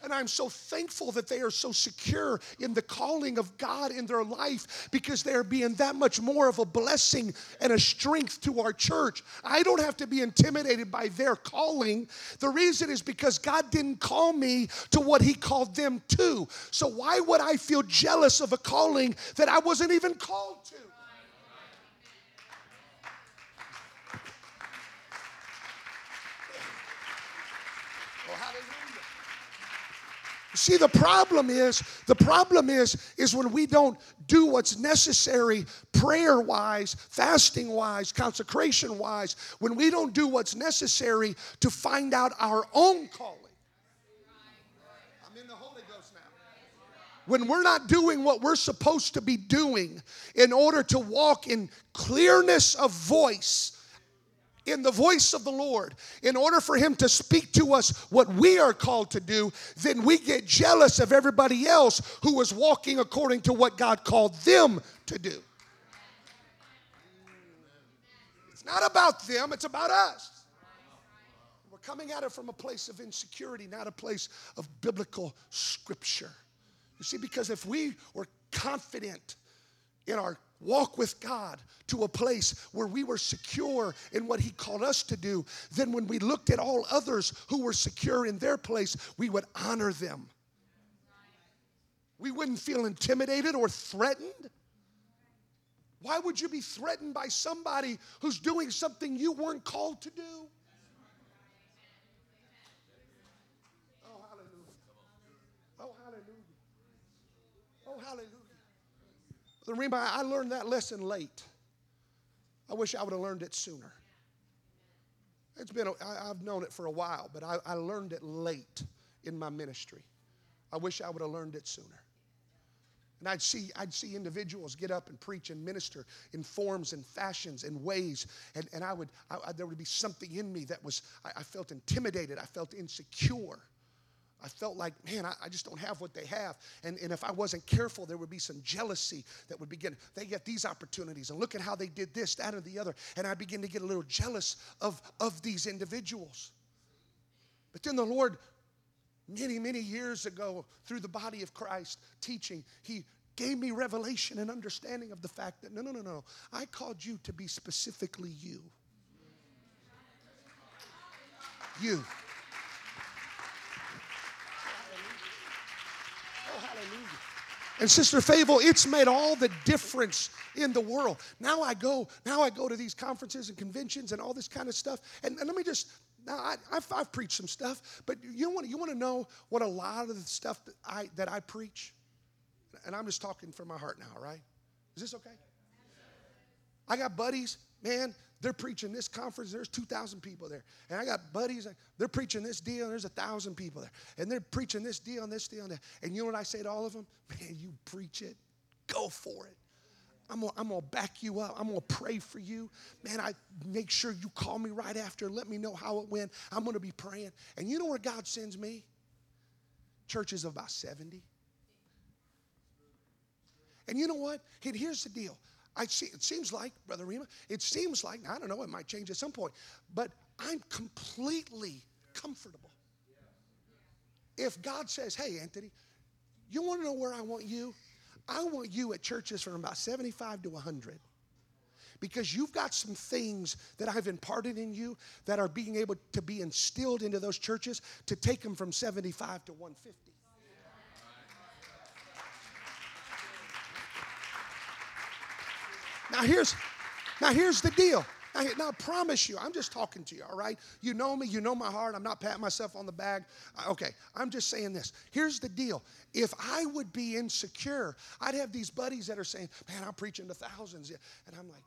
And I'm so thankful that they are so secure in the calling of God in their life because they are being that much more of a blessing and a strength to our church. I don't have to be intimidated by their calling. The reason is because God didn't call me to what He called them to. So why would I feel jealous of a calling that I wasn't even called to? See, the problem is, the problem is, is when we don't do what's necessary prayer wise, fasting wise, consecration wise, when we don't do what's necessary to find out our own calling. I'm in the Holy Ghost now. When we're not doing what we're supposed to be doing in order to walk in clearness of voice in the voice of the Lord, in order for Him to speak to us what we are called to do, then we get jealous of everybody else who is walking according to what God called them to do. It's not about them, it's about us. We're coming at it from a place of insecurity, not a place of biblical scripture. You see, because if we were confident in our walk with God to a place where we were secure in what He called us to do, then when we looked at all others who were secure in their place, we would honor them. We wouldn't feel intimidated or threatened. Why would you be threatened by somebody who's doing something you weren't called to do? Oh, hallelujah. Oh, hallelujah. Oh, hallelujah. The I learned that lesson late. I wish I would have learned it sooner. It's been, i I've known it for a while, but I, I learned it late in my ministry. I wish I would have learned it sooner. And I'd see, I'd see individuals get up and preach and minister in forms and fashions and ways. And, and I would, I, I, there would be something in me that was, I, I felt intimidated. I felt insecure. I felt like, man, I, I, just don't have what they have. And, and if I wasn't careful, there would be some jealousy that would begin. They get these opportunities, and look at how they did this, that, and the other. And I begin to get a little jealous of, of these individuals. But then the Lord, many, many years ago, through the body of Christ teaching, He gave me revelation and understanding of the fact that no, no, no, no. I called you to be specifically you. You. And Sister Fable, it's made all the difference in the world. Now I go, now I go to these conferences and conventions and all this kind of stuff. And, and let me just, now I, have I've preached some stuff, but you want, you want to know what a lot of the stuff that I, that I preach? And I'm just talking from my heart now, right? Is this okay? I got buddies, man, they're preaching this conference, there's 2,000 people there. And I got buddies, they're preaching this deal, and there's a 1,000 people there. And they're preaching this deal and this deal and that. And you know what I say to all of them? Man, you preach it, go for it. I'm gonna, I'm gonna back you up. I'm gonna pray for you. Man, I make sure you call me right after. Let me know how it went. I'm gonna be praying. And you know where God sends me? Churches of about 70. And you know what? Here's the deal. I see, it seems like, Brother Rima, it seems like, I don't know, it might change at some point, but I'm completely comfortable. If God says, hey, Anthony, you want to know where I want you? I want you at churches from about 75 to 100. Because you've got some things that I've imparted in you that are being able to be instilled into those churches to take them from 75 to 150. Now here's now here's the deal. Now, now, I promise you, I'm just talking to you, all right? You know me, you know my heart. I'm not patting myself on the back. Okay, I'm just saying this. Here's the deal. If I would be insecure, I'd have these buddies that are saying, man, I'm preaching to thousands. And I'm like,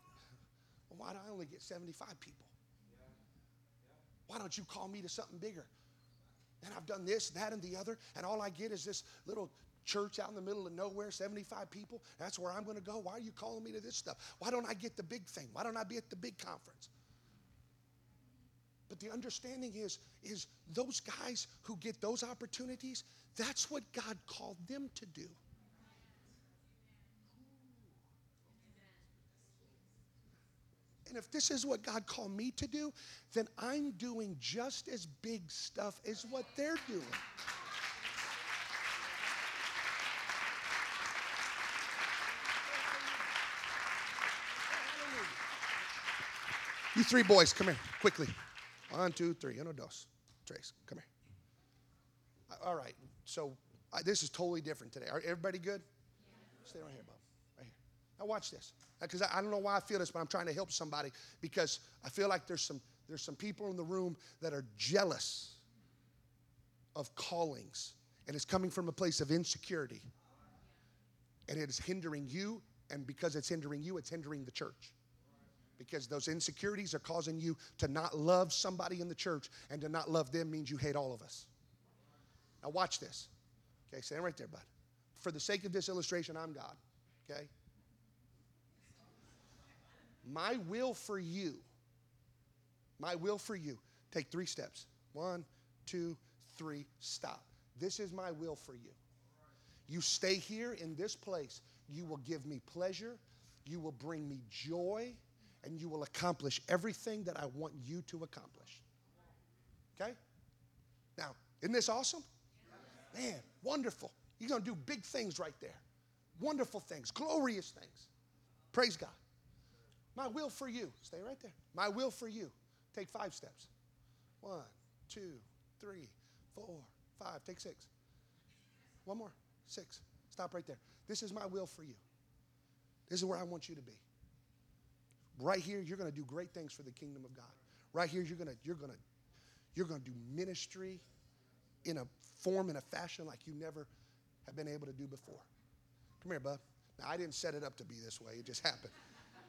well, why do I only get 75 people? Why don't you call me to something bigger? And I've done this, that, and the other, and all I get is this little church out in the middle of nowhere, 75 people. That's where I'm going to go. Why are you calling me to this stuff? Why don't I get the big thing? Why don't I be at the big conference? But the understanding is, is those guys who get those opportunities, that's what God called them to do. And if this is what God called me to do, then I'm doing just as big stuff as what they're doing. You three boys, come here, quickly. One, two, three. Uno, dos, tres. Come here. Uh, all right. So uh, this is totally different today. Are everybody good? Stay right here, Bob. Right here. Now watch this. Because I, I don't know why I feel this, but I'm trying to help somebody because I feel like there's some there's some people in the room that are jealous of callings, and it's coming from a place of insecurity, and it is hindering you. And because it's hindering you, it's hindering the church because those insecurities are causing you to not love somebody in the church, and to not love them means you hate all of us. Now, watch this. Okay, stand right there, bud. For the sake of this illustration, I'm God. Okay? My will for you, my will for you, take three steps. One, two, three, stop. This is my will for you. You stay here in this place. You will give me pleasure. You will bring me joy and you will accomplish everything that I want you to accomplish. Okay? Now, isn't this awesome? Man, wonderful. You're going to do big things right there. Wonderful things, glorious things. Praise God. My will for you, stay right there. My will for you, take five steps. One, two, three, four, five. Take six. One more, six. Stop right there. This is my will for you. This is where I want you to be. Right here, you're going to do great things for the kingdom of God. Right here, you're going to you're going to you're going to do ministry in a form and a fashion like you never have been able to do before. Come here, bub. Now, I didn't set it up to be this way. It just happened.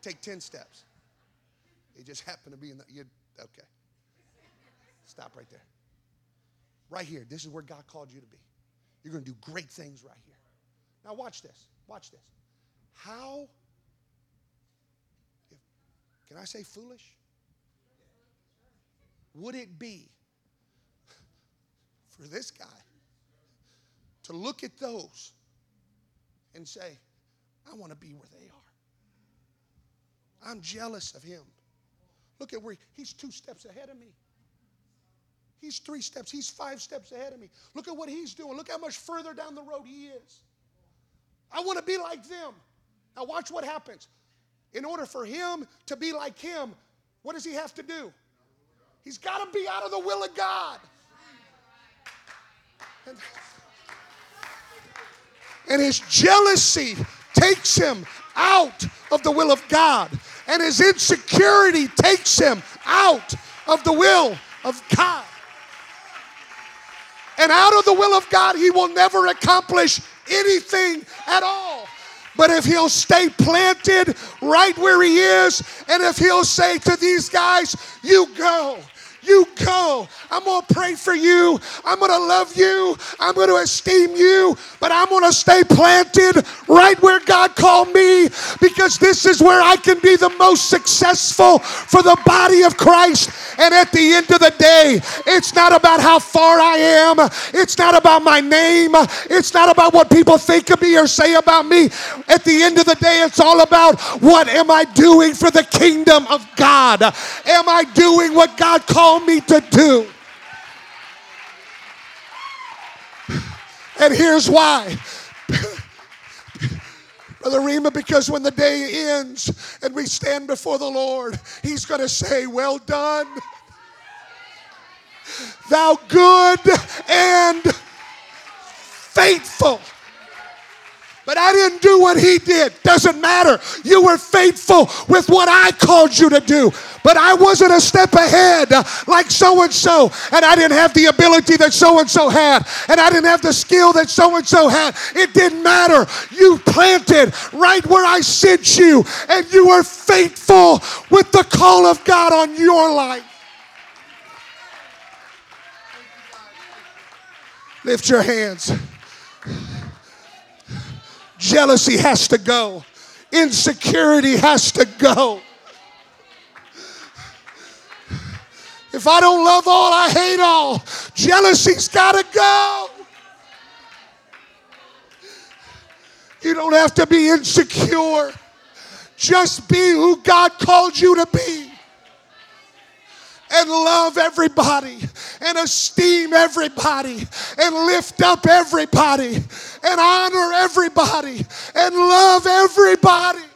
Take 10 steps. It just happened to be in the, you, okay. Stop right there. Right here. This is where God called you to be. You're going to do great things right here. Now, watch this. Watch this. How can I say foolish? Would it be for this guy to look at those and say, I want to be where they are? I'm jealous of him. Look at where he's two steps ahead of me. He's three steps, he's five steps ahead of me. Look at what he's doing. Look how much further down the road he is. I want to be like them. Now, watch what happens. In order for him to be like him, what does he have to do? He's got to be out of the will of God. And, and his jealousy takes him out of the will of God. And his insecurity takes him out of the will of God. And out of the will of God, he will never accomplish anything at all. But if he'll stay planted right where he is, and if he'll say to these guys, You go, you go. I'm going to pray for you. I'm going to love you. I'm going to esteem you. But I'm going to stay planted right where God called me because this is where I can be the most successful for the body of Christ. And at the end of the day, it's not about how far I am, it's not about my name, it's not about what people think of me or say about me. At the end of the day, it's all about what am I doing for the kingdom of God? Am I doing what God called? Called me to do. And here's why. Brother Rima, because when the day ends and we stand before the Lord, He's going to say, Well done, thou good and faithful. But I didn't do what he did. Doesn't matter. You were faithful with what I called you to do. But I wasn't a step ahead uh, like so and so. And I didn't have the ability that so and so had. And I didn't have the skill that so and so had. It didn't matter. You planted right where I sent you. And you were faithful with the call of God on your life. Lift your hands. Jealousy has to go. Insecurity has to go. If I don't love all, I hate all. Jealousy's got to go. You don't have to be insecure. Just be who God called you to be and love everybody and esteem everybody and lift up everybody and honor everybody and love everybody.